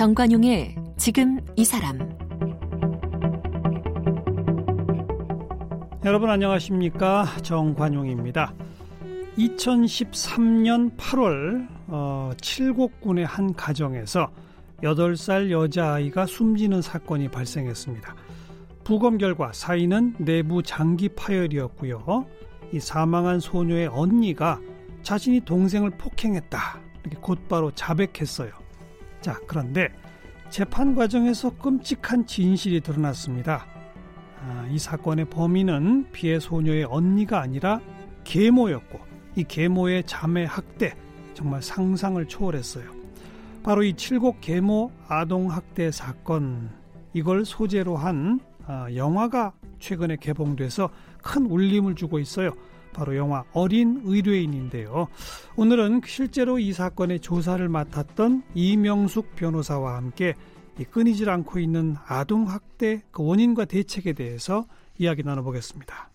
정관용의 지금 이 사람 여러분 안녕하십니까 정관용입니다. 2013년 8월 어, 칠곡군의 한 가정에서 8살 여자아이가 숨지는 사건이 발생했습니다. 부검 결과 사인은 내부 장기 파열이었고요. 이 사망한 소녀의 언니가 자신이 동생을 폭행했다. 이렇게 곧바로 자백했어요. 자, 그런데 재판 과정에서 끔찍한 진실이 드러났습니다. 아, 이 사건의 범인은 피해 소녀의 언니가 아니라 계모였고 이 계모의 자매 학대 정말 상상을 초월했어요. 바로 이 칠곡 계모 아동 학대 사건 이걸 소재로 한 아, 영화가 최근에 개봉돼서 큰 울림을 주고 있어요. 바로 영화 어린 의뢰인인데요. 오늘은 실제로 이 사건의 조사를 맡았던 이명숙 변호사와 함께 끊이질 않고 있는 아동 학대 그 원인과 대책에 대해서 이야기 나눠보겠습니다.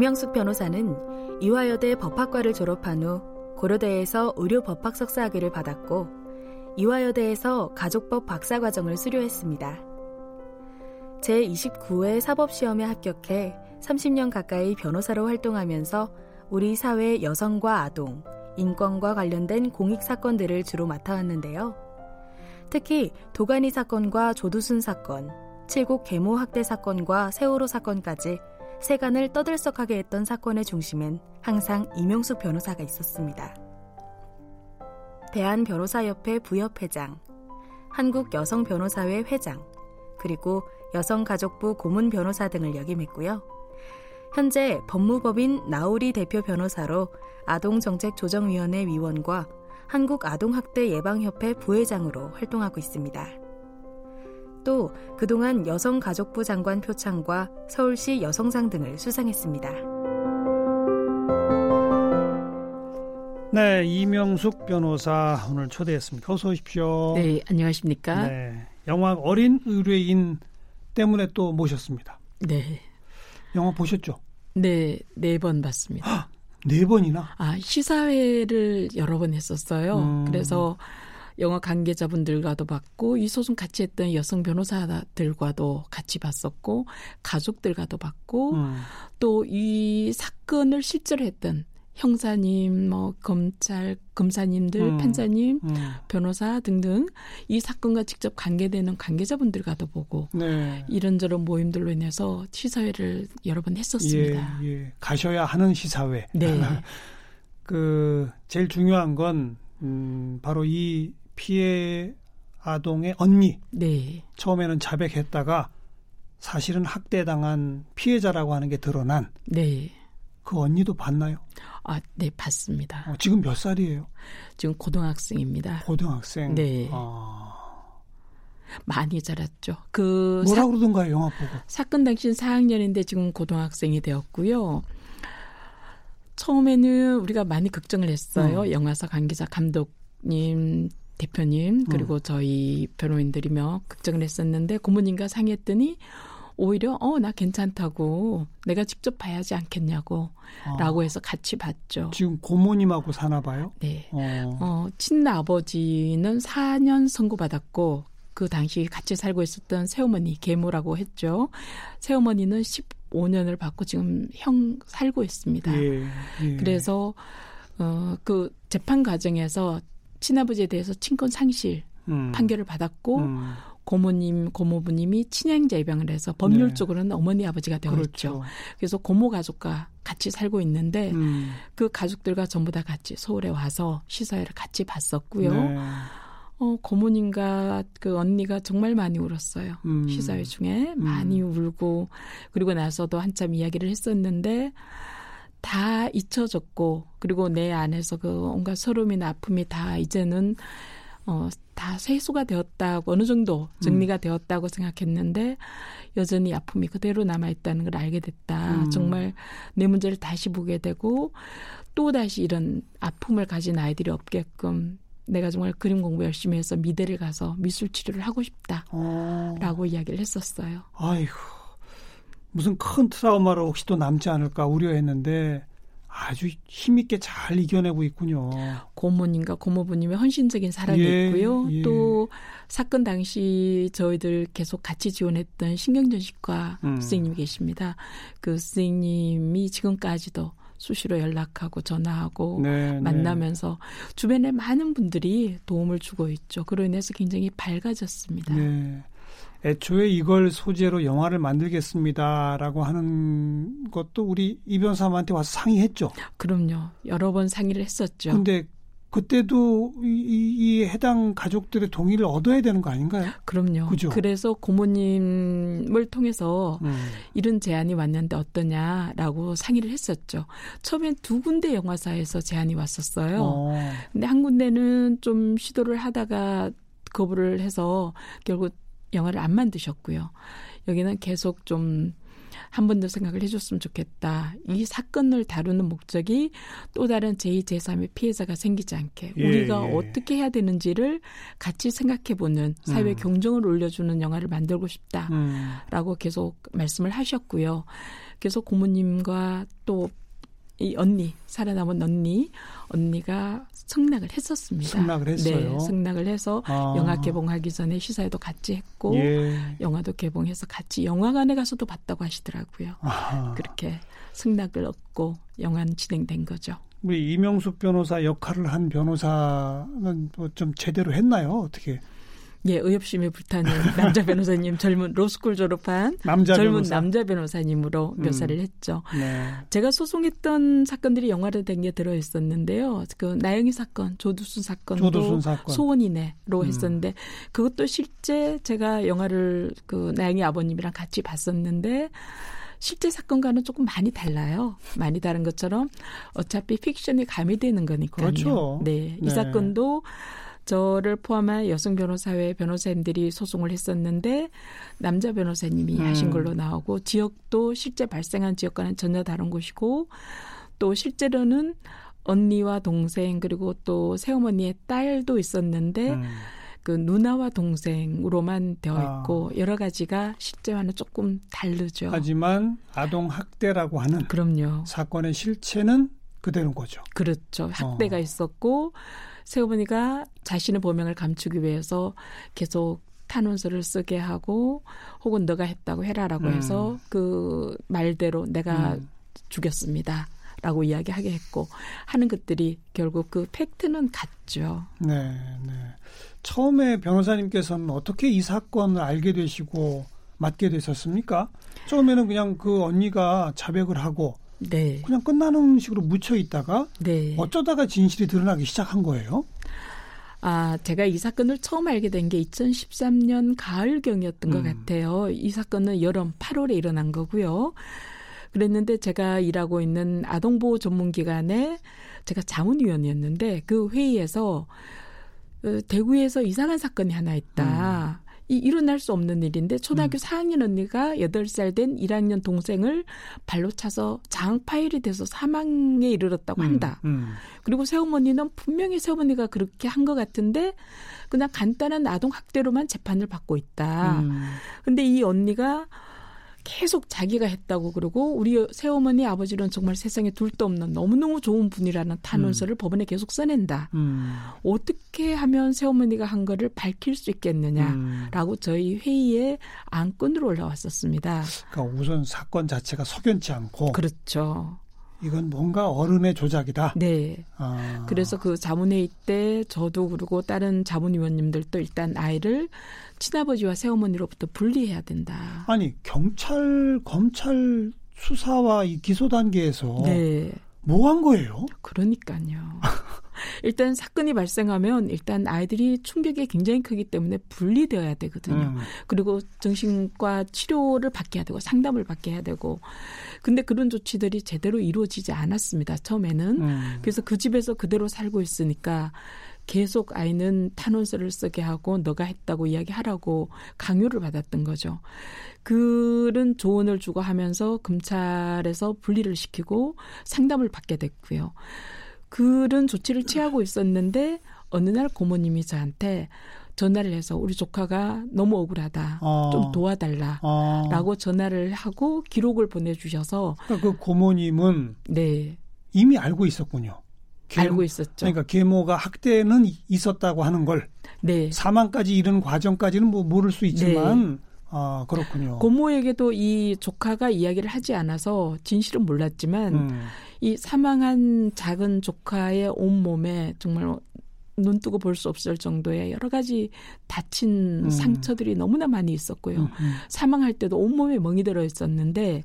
이명숙 변호사는 이화여대 법학과를 졸업한 후 고려대에서 의료 법학 석사 학위를 받았고 이화여대에서 가족법 박사 과정을 수료했습니다. 제29회 사법시험에 합격해 30년 가까이 변호사로 활동하면서 우리 사회 여성과 아동, 인권과 관련된 공익 사건들을 주로 맡아왔는데요. 특히 도가니 사건과 조두순 사건, 칠곡 계모 학대 사건과 세월호 사건까지 세간을 떠들썩하게 했던 사건의 중심엔 항상 이명숙 변호사가 있었습니다. 대한변호사협회 부협회장, 한국여성변호사회 회장, 그리고 여성가족부 고문 변호사 등을 역임했고요. 현재 법무법인 나우리 대표 변호사로 아동정책조정위원회 위원과 한국아동학대 예방협회 부회장으로 활동하고 있습니다. 또 그동안 여성가족부 장관 표창과 서울시 여성상 등을 수상했습니다. 네, 이명숙 변호사 오늘 초대했습니다. 어서 오십시오. 네, 안녕하십니까? 네, 영화 어린 의뢰인 때문에 또 모셨습니다. 네. 영화 보셨죠? 네, 네 번 봤습니다. 네 번이나? 아, 시사회를 여러 번 했었어요. 음. 그래서 영화 관계자분들과도 봤고 이 소송 같이 했던 여성 변호사들과도 같이 봤었고 가족들과도 봤고 음. 또이 사건을 실제로 했던 형사님, 뭐 검찰 검사님들, 음, 판사님, 음. 변호사 등등 이 사건과 직접 관계되는 관계자분들과도 보고 네. 이런저런 모임들로 인해서 시사회를 여러 번 했었습니다. 예, 예. 가셔야 하는 시사회. 네. 그 제일 중요한 건 음, 바로 이 피해 아동의 언니. 네. 처음에는 자백했다가 사실은 학대당한 피해자라고 하는 게 드러난. 네. 그 언니도 봤나요? 아, 네, 봤습니다. 어, 지금 몇 살이에요? 지금 고등학생입니다. 고등학생. 네. 아... 많이 자랐죠. 그 뭐라 사, 그러던가요, 영화 보고? 사건 당시 4학년인데 지금 고등학생이 되었고요. 처음에는 우리가 많이 걱정을 했어요. 음. 영화사 관계자 감독님, 대표님 그리고 음. 저희 변호인들이며 걱정을 했었는데 고모님과 상의했더니 오히려 어 나 괜찮다고 내가 직접 봐야지 않겠냐고 아. 라고 해서 같이 봤죠. 지금 고모님하고 사나 봐요? 네. 어. 어 친아버지는 4년 선고받았고 그 당시 같이 살고 있었던 새어머니 계모라고 했죠. 새어머니는 15년을 받고 지금 형 살고 있습니다. 예, 예. 그래서 어그 재판 과정에서 친아버지에 대해서 친권 상실 음. 판결을 받았고 음. 고모님, 고모부님이 친양자 입양을 해서 법률적으로는 네. 어머니 아버지가 되어 그렇죠. 그래서 고모 가족과 같이 살고 있는데 음. 그 가족들과 전부 다 같이 서울에 와서 시사회를 같이 봤었고요. 네. 어, 고모님과 그 언니가 정말 많이 울었어요. 음. 시사회 중에 많이 음. 울고 그리고 나서도 한참 이야기를 했었는데 다 잊혀졌고 그리고 내 안에서 그 온갖 서름이나 아픔이 다 이제는 어, 다 세수가 되었다고 어느 정도 정리가 음. 되었다고 생각했는데 여전히 아픔이 그대로 남아 있다는 걸 알게 됐다. 음. 정말 내 문제를 다시 보게 되고 또 다시 이런 아픔을 가진 아이들이 없게끔 내가 정말 그림 공부 열심히 해서 미대를 가서 미술 치료를 하고 싶다라고 어. 이야기를 했었어요. 아이고 무슨 큰 트라우마로 혹시 또 남지 않을까 우려했는데 아주 힘있게 잘 이겨내고 있군요. 고모님과 고모부님의 헌신적인 사랑이 예, 있고요. 예. 또 사건 당시 저희들 계속 같이 지원했던 신경전식과 음. 선생님이 계십니다. 그 선생님이 지금까지도 수시로 연락하고 전화하고 네, 네. 만나면서 주변에 많은 분들이 도움을 주고 있죠. 그로 인해서 굉장히 밝아졌습니다. 네. 애초에 이걸 소재로 영화를 만들겠습니다라고 하는 것도 우리 이 변사님한테 와서 상의했죠. 그럼요. 여러 번 상의를 했었죠. 근데 그때도 이, 이, 이 해당 가족들의 동의를 얻어야 되는 거 아닌가요? 그럼요. 그죠? 그래서 고모님을 통해서 음. 이런 제안이 왔는데 어떠냐라고 상의를 했었죠. 처음엔 두 군데 영화사에서 제안이 왔었어요. 어. 근데 한 군데는 좀 시도를 하다가 거부를 해서 결국 영화를 안 만드셨고요. 여기는 계속 좀 한 번 더 생각을 해줬으면 좋겠다. 이 사건을 다루는 목적이 또 다른 제2, 제3의 피해자가 생기지 않게 예, 우리가 예. 어떻게 해야 되는지를 같이 생각해보는 사회 음. 경종을 올려주는 영화를 만들고 싶다. 음. 라고 계속 말씀을 하셨고요. 그래서 고모님과 또 이 언니, 살아남은 언니, 언니가 승낙을 했었습니다. 승낙을 했어요? 네, 승낙을 해서 아. 영화 개봉하기 전에 시사회도 같이 했고, 예. 영화도 개봉해서 같이 영화관에 가서도 봤다고 하시더라고요. 아하. 그렇게 승낙을 얻고 영화는 진행된 거죠. 우리 이명숙 변호사 역할을 한 변호사는 뭐 좀 제대로 했나요? 어떻게? 예, 의협심에 불타는 남자 변호사님, 젊은 로스쿨 졸업한 남자 젊은 변호사. 남자 변호사님으로 음. 묘사를 했죠. 네. 제가 소송했던 사건들이 영화로 된 게 들어 있었는데요. 그 나영희 사건, 조두순 사건도 조두순 사건. 소원이네로 음. 했었는데 그것도 실제 제가 영화를 그 나영희 아버님이랑 같이 봤었는데 실제 사건과는 조금 많이 달라요. 많이 다른 것처럼 어차피 픽션이 가미되는 거니까요. 그렇죠. 네, 이 네. 사건도 저를 포함한 여성 변호사회 변호사님들이 소송을 했었는데 남자 변호사님이 음. 하신 걸로 나오고 지역도 실제 발생한 지역과는 전혀 다른 곳이고 또 실제로는 언니와 동생 그리고 또 새어머니의 딸도 있었는데 음. 그 누나와 동생으로만 되어 아. 있고 여러 가지가 실제와는 조금 다르죠. 하지만 아동 학대라고 하는 그럼요. 사건의 실체는 그대로인 거죠. 그렇죠. 학대가 어. 있었고 새어머니가 자신의 범행을 감추기 위해서 계속 탄원서를 쓰게 하고 혹은 너가 했다고 해라라고 음. 해서 그 말대로 내가 음. 죽였습니다. 라고 이야기하게 했고 하는 것들이 결국 그 팩트는 같죠. 네, 네. 처음에 변호사님께서는 어떻게 이 사건을 알게 되시고 맡게 되셨습니까? 처음에는 그냥 그 언니가 자백을 하고 네. 그냥 끝나는 식으로 묻혀 있다가 네. 어쩌다가 진실이 드러나기 시작한 거예요. 아, 제가 이 사건을 처음 알게 된 게 2013년 가을경이었던 것 음. 같아요. 이 사건은 여름 8월에 일어난 거고요. 그랬는데 제가 일하고 있는 아동보호 전문기관에 제가 자문위원이었는데 그 회의에서 어, 대구에서 이상한 사건이 하나 있다. 이 일어날 수 없는 일인데 초등학교 4학년 언니가 8살 된 1학년 동생을 발로 차서 장파일이 돼서 사망에 이르렀다고 한다. 음, 음. 그리고 새어머니는 분명히 새어머니가 그렇게 한 것 같은데 그냥 간단한 아동 학대로만 재판을 받고 있다. 음. 근데 이 언니가 계속 자기가 했다고 그러고 우리 새어머니 아버지는 정말 세상에 둘도 없는 너무너무 좋은 분이라는 탄원서를 법원에 계속 써낸다. 음. 어떻게 하면 새어머니가 한 거를 밝힐 수 있겠느냐. 음. 라고 저희 회의에 안건으로 올라왔었습니다. 그러니까 우선 사건 자체가 석연치 않고 그렇죠. 이건 뭔가 어른의 조작이다. 네. 아. 그래서 그 자문회의 때 저도 그리고 다른 자문위원님들도 일단 아이를 친아버지와 새어머니로부터 분리해야 된다. 아니 경찰 검찰 수사와 이 기소 단계에서 네. 뭐한 거예요? 그러니까요. 일단 사건이 발생하면 일단 아이들이 충격이 굉장히 크기 때문에 분리되어야 되거든요. 음. 그리고 정신과 치료를 받게 해야 되고 상담을 받게 해야 되고 근데 그런 조치들이 제대로 이루어지지 않았습니다. 처음에는. 음. 그래서 그 집에서 그대로 살고 있으니까 계속 아이는 탄원서를 쓰게 하고 너가 했다고 이야기하라고 강요를 받았던 거죠. 그런 조언을 주고 하면서 검찰에서 분리를 시키고 상담을 받게 됐고요. 그런 조치를 취하고 있었는데 어느 날 고모님이 저한테 전화를 해서 우리 조카가 너무 억울하다. 어. 좀 도와달라. 어. 라고 전화를 하고 기록을 보내주셔서 그러니까 그 고모님은 네 이미 알고 있었군요. 계- 알고 있었죠. 그러니까 계모가 학대는 있었다고 하는 걸 네 사망까지 이른 과정까지는 뭐 모를 수 있지만 아 그렇군요. 고모에게도 이 조카가 이야기를 하지 않아서 진실은 몰랐지만 음. 이 사망한 작은 조카의 온 몸에 정말 눈 뜨고 볼 수 없을 정도의 여러 가지 다친 음. 상처들이 너무나 많이 있었고요. 음, 음. 사망할 때도 온몸에 멍이 들어 있었는데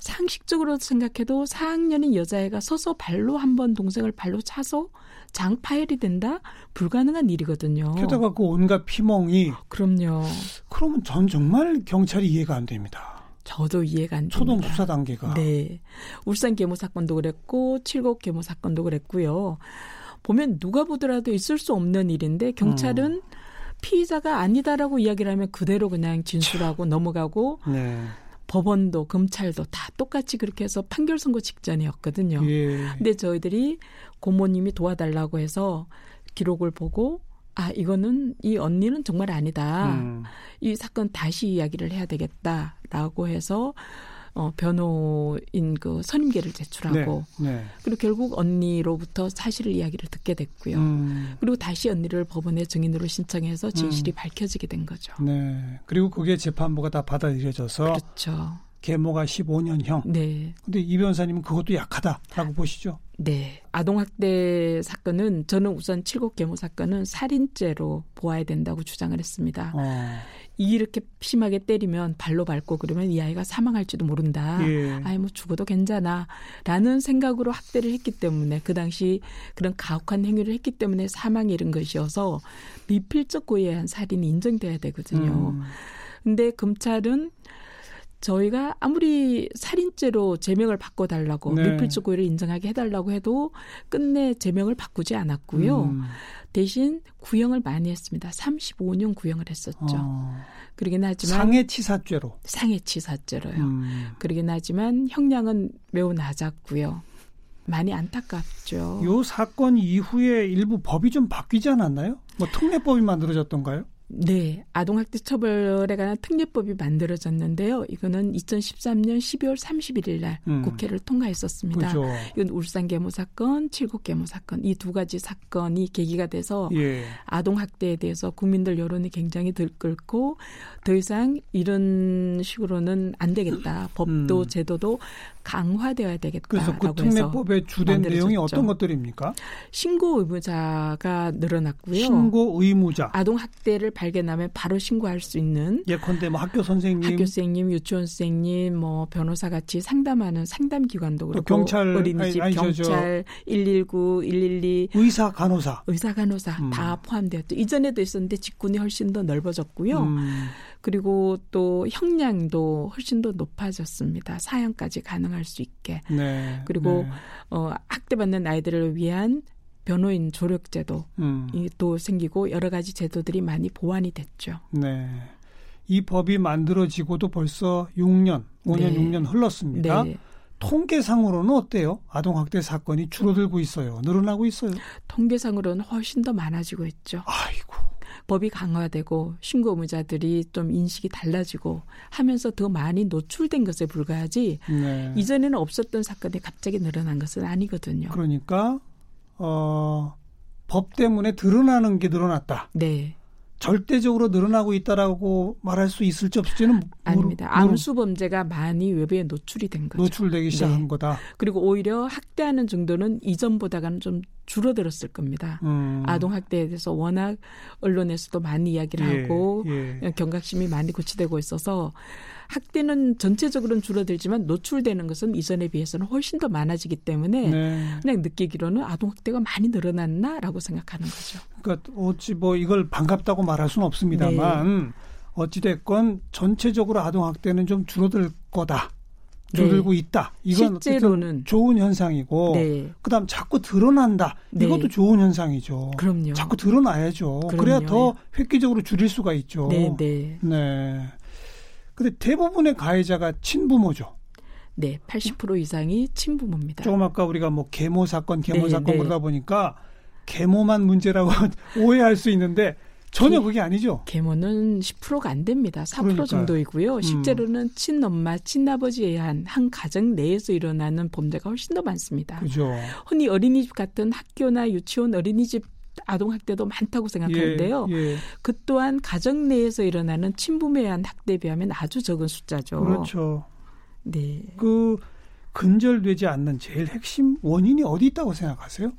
상식적으로 생각해도 4학년인 여자애가 서서 발로 한 번 동생을 발로 차서 장파열이 된다? 불가능한 일이거든요. 게다가 그 온갖 피멍이 그럼요. 그러면 전 정말 경찰이 이해가 안 됩니다. 저도 이해가 안 됩니다. 초동 수사 단계가. 네. 울산 계모 사건도 그랬고 칠곡 계모 사건도 그랬고요. 보면 누가 보더라도 있을 수 없는 일인데 경찰은 음. 피의자가 아니다라고 이야기를 하면 그대로 그냥 진술하고 넘어가고 네. 법원도 검찰도 다 똑같이 그렇게 해서 판결 선고 직전이었거든요. 예. 근데 저희들이 고모님이 도와달라고 해서 기록을 보고 아 이거는 이 언니는 정말 아니다. 음. 이 사건 다시 이야기를 해야 되겠다라고 해서 어 변호인 그 선임계를 제출하고 네. 네. 그리고 결국 언니로부터 사실을 이야기를 듣게 됐고요. 음. 그리고 다시 언니를 법원에 증인으로 신청해서 진실이 음. 밝혀지게 된 거죠. 네. 그리고 그게 재판부가 다 받아들여져서 그렇죠. 계모가 15년형. 네. 근데 이 변호사님은 그것도 약하다라고 보시죠. 네. 아동학대 사건은 저는 우선 칠곡 계모 사건은 살인죄로 보아야 된다고 주장을 했습니다. 어. 이렇게 심하게 때리면 발로 밟고 그러면 이 아이가 사망할지도 모른다. 예. 아이 뭐 죽어도 괜찮아. 라는 생각으로 학대를 했기 때문에 그 당시 그런 가혹한 행위를 했기 때문에 사망이 이른 것이어서 미필적 고의에 의한 살인이 인정돼야 되거든요. 음. 근데 검찰은 저희가 아무리 살인죄로 제명을 바꿔달라고 네. 미필적 고의를 인정하게 해달라고 해도 끝내 제명을 바꾸지 않았고요. 음. 대신 구형을 많이 했습니다. 35년 구형을 했었죠. 어. 그러긴 하지만 상해치사죄로. 상해치사죄로요. 음. 그러긴 하지만 형량은 매우 낮았고요. 많이 안타깝죠. 요 사건 이후에 일부 법이 좀 바뀌지 않았나요? 뭐 특례법이 만들어졌던가요? 네, 아동학대 처벌에 관한 특례법이 만들어졌는데요. 이거는 2013년 12월 31일 날 음. 국회를 통과했었습니다. 그죠. 이건 울산 계모 사건, 칠곡 계모 사건 이 두 가지 사건이 계기가 돼서 예. 아동 학대에 대해서 국민들 여론이 굉장히 들끓고 더 이상 이런 식으로는 안 되겠다. 법도 음. 제도도 강화되어야 그래서 되겠다라고 그 특례법의 주된 만들어졌죠. 내용이 어떤 것들입니까? 신고 의무자가 늘어났고요. 신고 의무자. 아동 학대를 발견하면 바로 신고할 수 있는 예컨대 뭐 학교 선생님, 학교 선생님, 유치원 선생님, 뭐 변호사 같이 상담하는 상담 기관도 그렇고 경찰, 어린이집, 아니, 아니, 저, 저. 경찰, 119, 112 의사, 간호사. 의사 간호사 음. 다 포함되었죠. 이전에도 있었는데 직군이 훨씬 더 넓어졌고요. 음, 그리고 또 형량도 훨씬 더 높아졌습니다. 사형까지 가능할 수 있게. 네. 그리고 네. 어 학대받는 아이들을 위한 변호인 조력제도 음, 이또 생기고 여러 가지 제도들이 많이 보완이 됐죠. 네. 이 법이 만들어지고도 벌써 6년, 5년, 네. 6년 흘렀습니다. 네. 통계상으로는 어때요? 아동 학대 사건이 줄어들고 있어요. 늘어나고 있어요. 통계상으로는 훨씬 더 많아지고 있죠. 아이고. 법이 강화되고 신고 의무자들이 좀 인식이 달라지고 하면서 더 많이 노출된 것에 불과하지 네. 이전에는 없었던 사건이 갑자기 늘어난 것은 아니거든요. 그러니까 어, 법 때문에 드러나는 게 늘어났다. 네, 절대적으로 늘어나고 있다라고 말할 수 있을지 없을지는 아닙니다. 모르- 암수 범죄가 많이 외부에 노출이 된 거죠. 노출되기 시작한 네. 거다. 그리고 오히려 학대하는 정도는 이전보다는 좀 줄어들었을 겁니다. 음. 아동 학대에 대해서 워낙 언론에서도 많이 이야기를 예, 하고 예. 경각심이 많이 고취되고 있어서 학대는 전체적으로는 줄어들지만 노출되는 것은 이전에 비해서는 훨씬 더 많아지기 때문에 네. 그냥 느끼기로는 아동 학대가 많이 늘어났나라고 생각하는 거죠. 그러니까 어찌 뭐 이걸 반갑다고 말할 수는 네. 없습니다만 어찌 됐건 전체적으로 아동 학대는 좀 줄어들 거다. 줄어들고 있다. 이건 실제로는 좋은 현상이고 네, 그다음 자꾸 드러난다. 네. 이것도 좋은 현상이죠. 그럼요. 자꾸 드러나야죠. 그럼요. 그래야 더 획기적으로 줄일 수가 있죠. 네, 네, 네. 근데 대부분의 가해자가 친부모죠. 네, 80% 이상이 친부모입니다. 조금 아까 우리가 뭐 계모 사건, 계모 네, 사건 네. 그러다 보니까 계모만 문제라고 오해할 수 있는데 전혀 그게 아니죠. 계모는 10%가 안 됩니다. 4% 그러니까요. 정도이고요. 음. 실제로는 친엄마, 친아버지에 의한 한 가정 내에서 일어나는 범죄가 훨씬 더 많습니다. 그죠. 흔히 어린이집 같은 학교나 유치원, 어린이집 아동 학대도 많다고 생각하는데요. 예, 예. 그 또한 가정 내에서 일어나는 친부모에 의한 학대에 비하면 아주 적은 숫자죠. 그렇죠. 네. 그 근절되지 않는 제일 핵심 원인이 어디 있다고 생각하세요?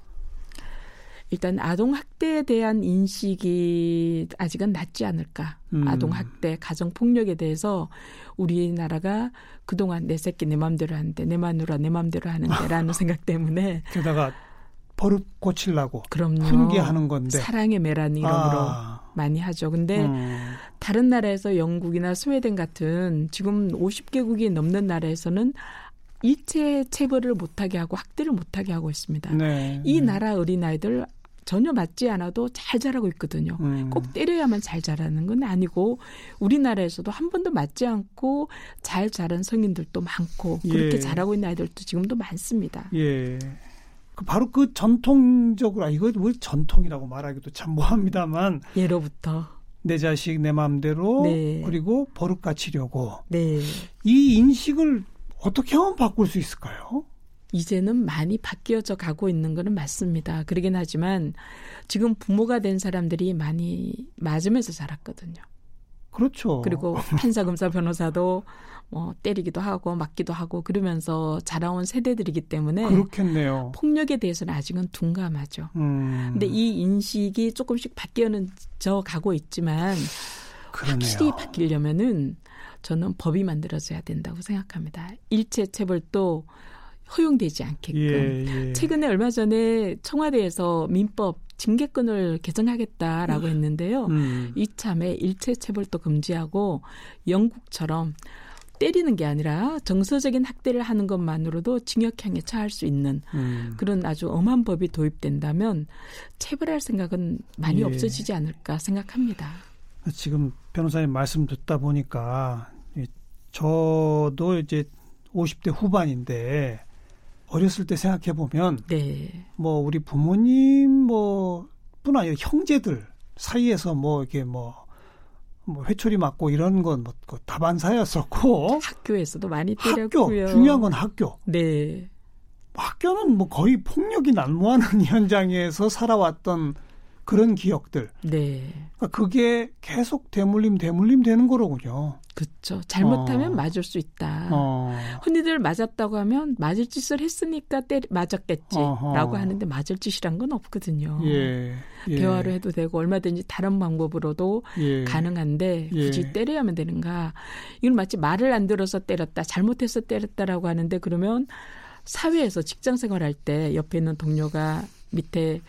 일단 아동 학대에 대한 인식이 아직은 낮지 않을까. 음. 아동 학대, 가정 폭력에 대해서 우리나라가 그동안 내 새끼 내 맘대로 하는데 내 마누라 내 맘대로 하는데라는 생각 때문에 게다가 버릇 고치려고 그럼요. 훈계하는 건데. 사랑의 매라는 이름으로 아, 많이 하죠. 근데 음, 다른 나라에서 영국이나 스웨덴 같은 지금 50개국이 넘는 나라에서는 일체 체벌을 못하게 하고 학대를 못하게 하고 있습니다. 네. 이 네. 나라 어린아이들 전혀 맞지 않아도 잘 자라고 있거든요. 음, 꼭 때려야만 잘 자라는 건 아니고 우리나라에서도 한 번도 맞지 않고 잘 자란 성인들도 많고 그렇게 예. 자라고 있는 아이들도 지금도 많습니다. 예. 그 바로 그 전통적으로 아 이거 왜 전통이라고 말하기도 참 뭐합니다만 예로부터 내 자식 내 마음대로 네. 그리고 버릇 갖추려고 네 이 인식을 어떻게 하면 바꿀 수 있을까요? 이제는 많이 바뀌어져 가고 있는 거는 맞습니다. 그러긴 하지만 지금 부모가 된 사람들이 많이 맞으면서 자랐거든요. 그렇죠. 그리고 판사, 검사, 변호사도 뭐 때리기도 하고 맞기도 하고 그러면서 자라온 세대들이기 때문에 그렇겠네요. 폭력에 대해서는 아직은 둔감하죠. 음, 근데 이 인식이 조금씩 바뀌어져 가고 있지만 그러네요. 확실히 바뀌려면은 저는 법이 만들어져야 된다고 생각합니다. 일체 체벌도 허용되지 않게끔. 예, 예. 최근에 얼마 전에 청와대에서 민법 징계권을 개정하겠다라고 했는데요. 음, 이참에 일체 체벌도 금지하고 영국처럼 때리는 게 아니라 정서적인 학대를 하는 것만으로도 징역형에 처할 수 있는 음. 그런 아주 엄한 법이 도입된다면 체벌할 생각은 많이 예. 없어지지 않을까 생각합니다. 지금 변호사님 말씀 듣다 보니까 이- 저도 이제 50대 후반인데 어렸을 때 생각해 보면 네. 뭐 우리 부모님 뭐뿐 아니라 형제들 사이에서 뭐 이렇게 뭐, 뭐 회초리 맞고 이런 건 뭐 다반사였었고 학교에서도 많이 학교 때렸고요. 중요한 건 학교 네. 학교는 뭐 거의 폭력이 난무하는 현장에서 살아왔던 그런 기억들 네. 그러니까 그게 계속 대물림 대물림 되는 거로군요. 그렇죠. 잘못하면 어. 맞을 수 있다. 어. 흔히들 맞았다고 하면 맞을 짓을 했으니까 때 맞았겠지라고. 하는데 맞을 짓이란 건 없거든요. 예, 예. 대화로 해도 되고 얼마든지 다른 방법으로도 예. 가능한데 예. 굳이 때려야만 되는가? 이건 마치 말을 안 들어서 때렸다, 잘못해서 때렸다라고 하는데 그러면 사회에서 직장 생활할 때 옆에 있는 동료가 밑에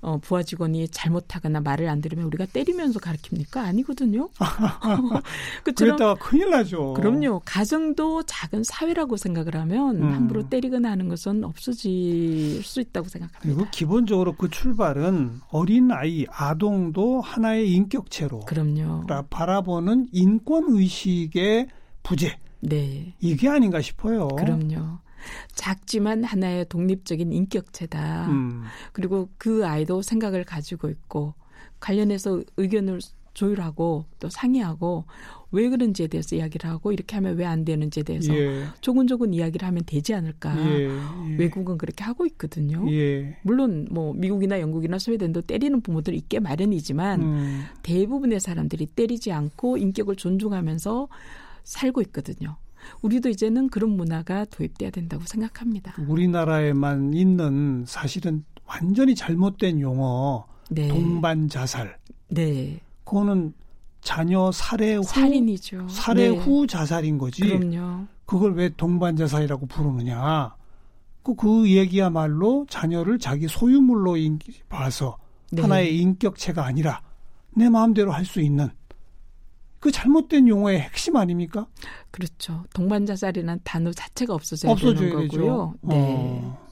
어, 부하 직원이 잘못하거나 말을 안 들으면 우리가 때리면서 가르칩니까? 아니거든요. 그처럼 그랬다가 큰일 나죠. 그럼요. 가정도 작은 사회라고 생각을 하면 음. 함부로 때리거나 하는 것은 없어질 수 있다고 생각합니다. 그리고 기본적으로 그 출발은 어린 아이, 아동도 하나의 인격체로 그럼요. 라- 바라보는 인권 의식의 부재 네. 이게 아닌가 싶어요. 그럼요. 작지만 하나의 독립적인 인격체다. 음, 그리고 그 아이도 생각을 가지고 있고 관련해서 의견을 조율하고 또 상의하고 왜 그런지에 대해서 이야기를 하고 이렇게 하면 왜 안 되는지에 대해서 예, 조근조근 이야기를 하면 되지 않을까. 예, 예. 아, 외국은 그렇게 하고 있거든요. 예. 물론 뭐 미국이나 영국이나 스웨덴도 때리는 부모들이 있게 마련이지만 음, 대부분의 사람들이 때리지 않고 인격을 존중하면서 살고 있거든요. 우리도 이제는 그런 문화가 도입돼야 된다고 생각합니다. 우리나라에만 있는 사실은 완전히 잘못된 용어 네. 동반 자살. 네. 그거는 자녀 살해 후 살인이죠. 살해 네. 후 자살인 거지. 그럼요. 그걸 왜 동반 자살이라고 부르느냐? 그, 그 얘기야말로 자녀를 자기 소유물로 인- 봐서 네. 하나의 인격체가 아니라 내 마음대로 할 수 있는 그 잘못된 용어의 핵심 아닙니까? 그렇죠. 동반자살이라는 단어 자체가 없어져야 없어져야 되는 되죠. 거고요. 네. 어.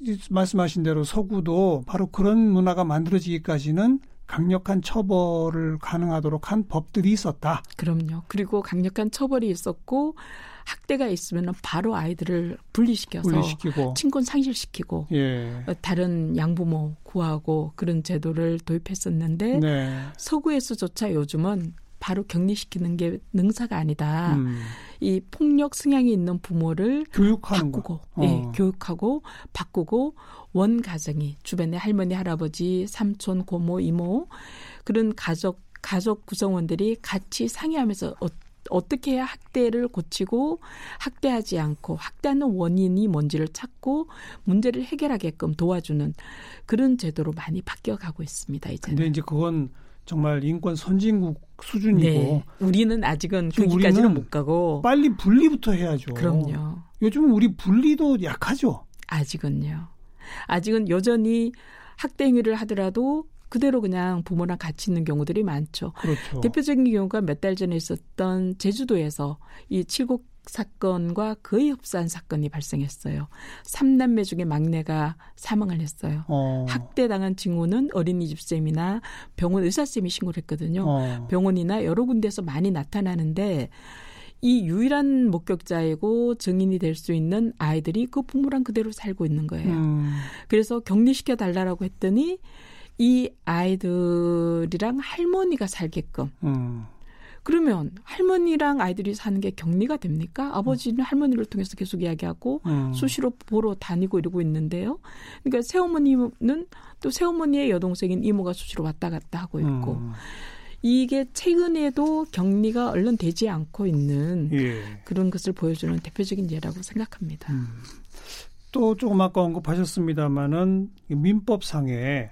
이 말씀하신 대로 서구도 바로 그런 문화가 만들어지기까지는 강력한 처벌을 가능하도록 한 법들이 있었다. 그럼요. 그리고 강력한 처벌이 있었고 학대가 있으면 바로 아이들을 분리시켜서 분리시키고. 친권 상실시키고 예. 어, 다른 양부모 구하고 그런 제도를 도입했었는데 네. 서구에서조차 요즘은 바로 격리시키는 게 능사가 아니다. 음. 이 폭력 성향이 있는 부모를 교육하는 바꾸고, 거. 예, 어. 교육하고 바꾸고 원 가정이 주변에 할머니, 할아버지, 삼촌, 고모, 이모 그런 가족 가족 구성원들이 같이 상의하면서 어, 어떻게 해야 학대를 고치고 학대하지 않고 학대하는 원인이 뭔지를 찾고 문제를 해결하게끔 도와주는 그런 제도로 많이 바뀌어 가고 있습니다. 이제는. 근데 이제 그건 정말 인권 선진국 수준이고 네. 우리는 아직은 거기까지는 우리는 못 가고. 빨리 분리부터 해야죠. 그럼요. 요즘은 우리 분리도 약하죠. 아직은요. 아직은 여전히 학대 행위를 하더라도 그대로 그냥 부모랑 같이 있는 경우들이 많죠. 그렇죠. 대표적인 경우가 몇 달 전에 있었던 제주도에서 이 칠곡 사건과 거의 흡사한 사건이 발생했어요. 삼남매 중에 막내가 사망을 했어요. 어. 학대당한 친구는 어린이집 쌤이나 병원 의사 쌤이 신고를 했거든요. 어. 병원이나 여러 군데서 많이 나타나는데 이 유일한 목격자이고 증인이 될 수 있는 아이들이 그 부모랑 그대로 살고 있는 거예요. 음. 그래서 격리시켜 달라라고 했더니 이 아이들이랑 할머니가 살게끔 음. 그러면 할머니랑 아이들이 사는 게 격리가 됩니까? 아버지는 할머니를 통해서 계속 이야기하고 음. 수시로 보러 다니고 이러고 있는데요. 그러니까 새어머니는 또 새어머니의 여동생인 이모가 수시로 왔다 갔다 하고 있고 음. 이게 최근에도 격리가 얼른 되지 않고 있는 예. 그런 것을 보여주는 대표적인 예라고 생각합니다. 음. 또 조금 아까 언급하셨습니다마는 민법상에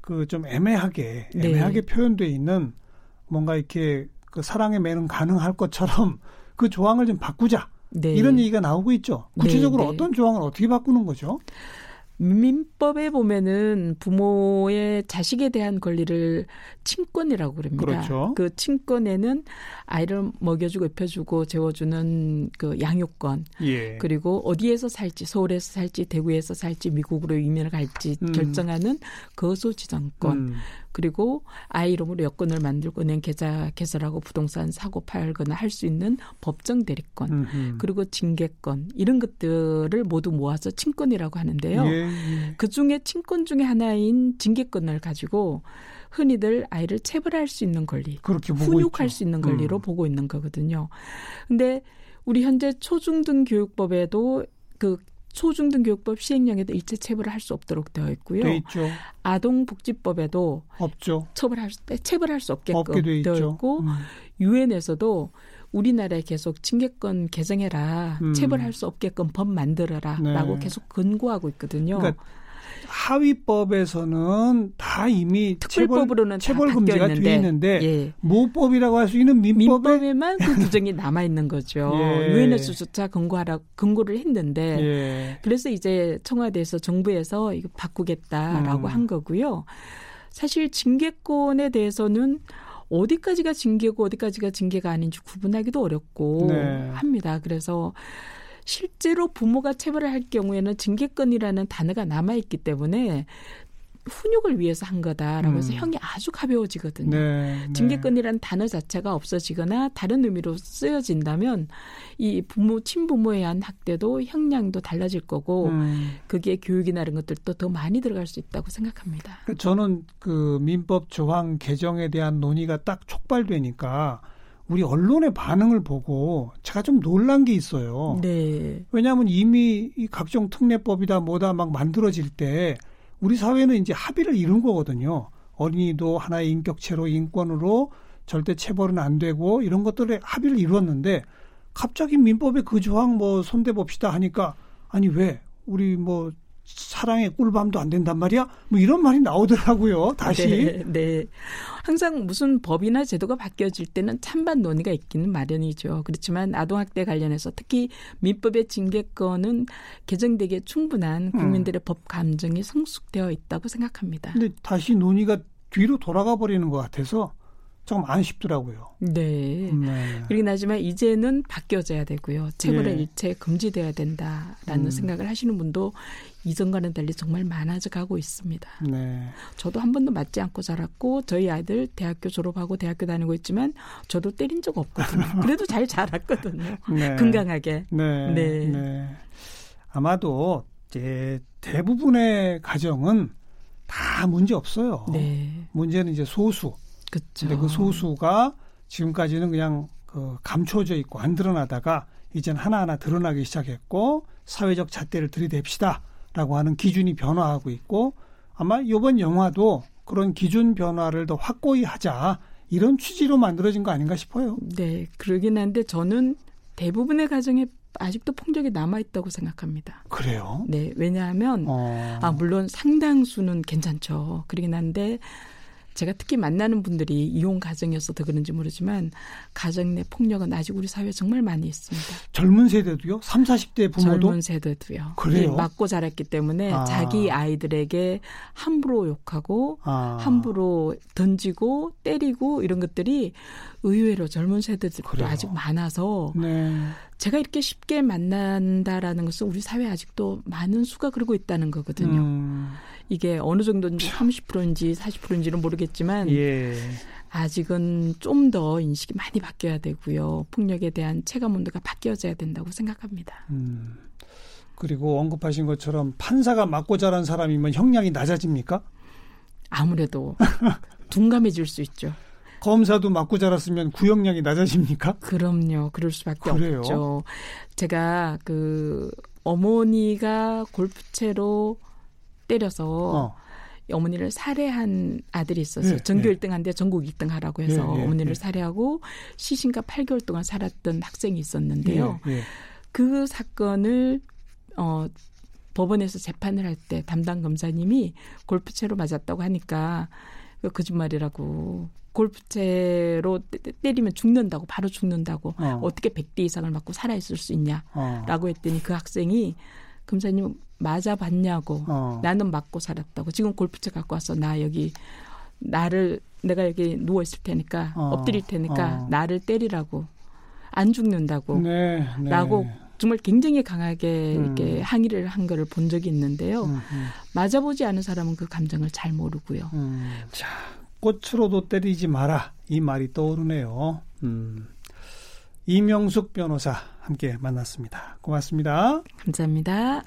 그 좀 애매하게 네. 애매하게 표현돼 있는 뭔가 이렇게 그 사랑의 매는 가능할 것처럼 그 조항을 좀 바꾸자 네. 이런 얘기가 나오고 있죠. 구체적으로 네, 네. 어떤 조항을 어떻게 바꾸는 거죠? 민법에 보면은 부모의 자식에 대한 권리를 친권이라고 그럽니다. 그렇죠. 그 친권에는 아이를 먹여주고 입혀주고 재워주는 그 양육권 예. 그리고 어디에서 살지 서울에서 살지 대구에서 살지 미국으로 이민을 갈지 음. 결정하는 거소 지정권 음. 그리고 아이 이름으로 여권을 만들고 낸 계좌 개설하고 부동산 사고 팔거나 할 수 있는 법정 대리권 음흠. 그리고 징계권 이런 것들을 모두 모아서 친권이라고 하는데요. 예, 예. 그 중에 친권 중에 하나인 징계권을 가지고 흔히들 아이를 체벌할 수 있는 권리, 그렇게 보고 훈육할 있죠. 수 있는 권리로 음. 보고 있는 거거든요. 근데 우리 현재 초중등 교육법에도 그 초중등 교육법 시행령에도 일체 체벌을 할 수 없도록 되어 있고요. 돼 있죠. 아동복지법에도 없죠. 처벌할 수, 체벌할 수 없게끔 없게 돼 되어 있죠. 있고 음. 유엔에서도 우리나라에 계속 징계권 개정해라, 음. 체벌할 수 없게끔 법 만들어라라고 네. 계속 권고하고 있거든요. 그러니까 하위법에서는 다 이미 특별법으로는 체벌, 다 체벌 금지가 있는데, 있는데 예. 모법이라고 할 수 있는 민법에 민법에만 그 규정이 남아 있는 거죠. 예. 유엔에서조차 권고하라 권고를 했는데 예. 그래서 이제 청와대에서 정부에서 이거 바꾸겠다라고 음. 한 거고요. 사실 징계권에 대해서는 어디까지가 징계고 어디까지가 징계가 아닌지 구분하기도 어렵고 네. 합니다. 그래서 실제로 부모가 체벌을 할 경우에는 징계권이라는 단어가 남아 있기 때문에 훈육을 위해서 한 거다라고 해서 음. 형이 아주 가벼워지거든요. 네, 네. 징계권이라는 단어 자체가 없어지거나 다른 의미로 쓰여진다면 이 부모 친부모에 의한 학대도 형량도 달라질 거고 음. 그게 교육이나 이런 것들도 더 많이 들어갈 수 있다고 생각합니다. 그러니까 저는 그 민법 조항 개정에 대한 논의가 딱 촉발되니까 우리 언론의 반응을 보고 제가 좀 놀란 게 있어요. 네. 왜냐하면 이미 이 각종 특례법이다 뭐다 막 만들어질 때 우리 사회는 이제 합의를 이룬 거거든요. 어린이도 하나의 인격체로 인권으로 절대 체벌은 안 되고 이런 것들에 합의를 이루었는데 갑자기 민법에 그 조항 뭐 손대 봅시다 하니까 아니 왜 우리 뭐 사랑의 꿀밤도 안 된단 말이야? 뭐 이런 말이 나오더라고요. 다시. 네, 네. 항상 무슨 법이나 제도가 바뀌어질 때는 찬반 논의가 있기는 마련이죠. 그렇지만 아동학대 관련해서 특히 민법의 징계권은 개정되기에 충분한 국민들의 법 감정이 성숙되어 있다고 생각합니다. 근데 다시 논의가 뒤로 돌아가 버리는 것 같아서 조금 아쉽더라고요. 네. 네. 그러긴 하지만 이제는 바뀌어져야 되고요. 체벌의 네. 일체 금지돼야 된다라는 음. 생각을 하시는 분도 이전과는 달리 정말 많아져 가고 있습니다. 네. 저도 한 번도 맞지 않고 자랐고 저희 아이들 대학교 졸업하고 대학교 다니고 있지만 저도 때린 적 없거든요. 그래도 잘 자랐거든요. 네. 건강하게. 네. 네. 네. 아마도 이제 대부분의 가정은 다 문제 없어요. 네. 문제는 이제 소수. 그렇죠. 근데 그 소수가 지금까지는 그냥 그 감춰져 있고 안 드러나다가 이젠 하나하나 드러나기 시작했고 사회적 잣대를 들이댑시다 라고 하는 기준이 변화하고 있고 아마 이번 영화도 그런 기준 변화를 더 확고히 하자 이런 취지로 만들어진 거 아닌가 싶어요. 네, 그러긴 한데 저는 대부분의 가정에 아직도 폭력이 남아 있다고 생각합니다. 그래요? 네, 왜냐하면 어. 아 물론 상당수는 괜찮죠. 그러긴 한데 제가 특히 만나는 분들이 이혼 가정이어서 더 그런지 모르지만 가정 내 폭력은 아직 우리 사회에 정말 많이 있습니다. 젊은 세대도요? 3, 40대 부모도? 젊은 세대도요. 그래요? 네, 맞고 자랐기 때문에 아. 자기 아이들에게 함부로 욕하고 아. 함부로 던지고 때리고 이런 것들이 의외로 젊은 세대들도 그래요. 아직 많아서 네. 제가 이렇게 쉽게 만난다라는 것은 우리 사회에 아직도 많은 수가 그러고 있다는 거거든요. 음. 이게 어느 정도인지 30%인지 40%인지는 모르겠지만 예. 아직은 좀 더 인식이 많이 바뀌어야 되고요. 폭력에 대한 체감 온도가 바뀌어져야 된다고 생각합니다. 음. 그리고 언급하신 것처럼 판사가 맞고 자란 사람이면 형량이 낮아집니까? 아무래도 둔감해질 수 있죠. 검사도 맞고 자랐으면 구형량이 낮아집니까? 그럼요. 그럴 수밖에 그래요? 없죠. 제가 그 어머니가 골프채로 때려서 어. 어머니를 살해한 아들이 있었어요. 예, 전교 예. 1등한데 전국 2등 하라고 해서 예, 예 어머니를 예. 살해하고 시신과 8개월 동안 살았던 학생이 있었는데요. 예, 그 사건을 어 법원에서 재판을 할 때 담당 검사님이 골프채로 맞았다고 하니까 그 거짓말이라고 골프채로 때리면 죽는다고 바로 죽는다고 어. 떻게 100대 이상을 맞고 살아 있을 수 있냐라고 어. 했더니 그 학생이 검사님 맞아봤냐고 어. 나는 맞고 살았다고 지금 골프채 갖고 와서 나 여기 나를 내가 여기 누워 있을 테니까 어. 엎드릴 테니까 어. 나를 때리라고 안 죽는다고 네, 네. 라고 정말 굉장히 강하게 음. 이렇게 항의를 한 거를 본 적이 있는데요. 음, 음. 맞아보지 않은 사람은 그 감정을 잘 모르고요. 음. 자, 꽃으로도 때리지 마라 이 말이 떠오르네요. 음. 이명숙 변호사 함께 만났습니다. 고맙습니다. 감사합니다.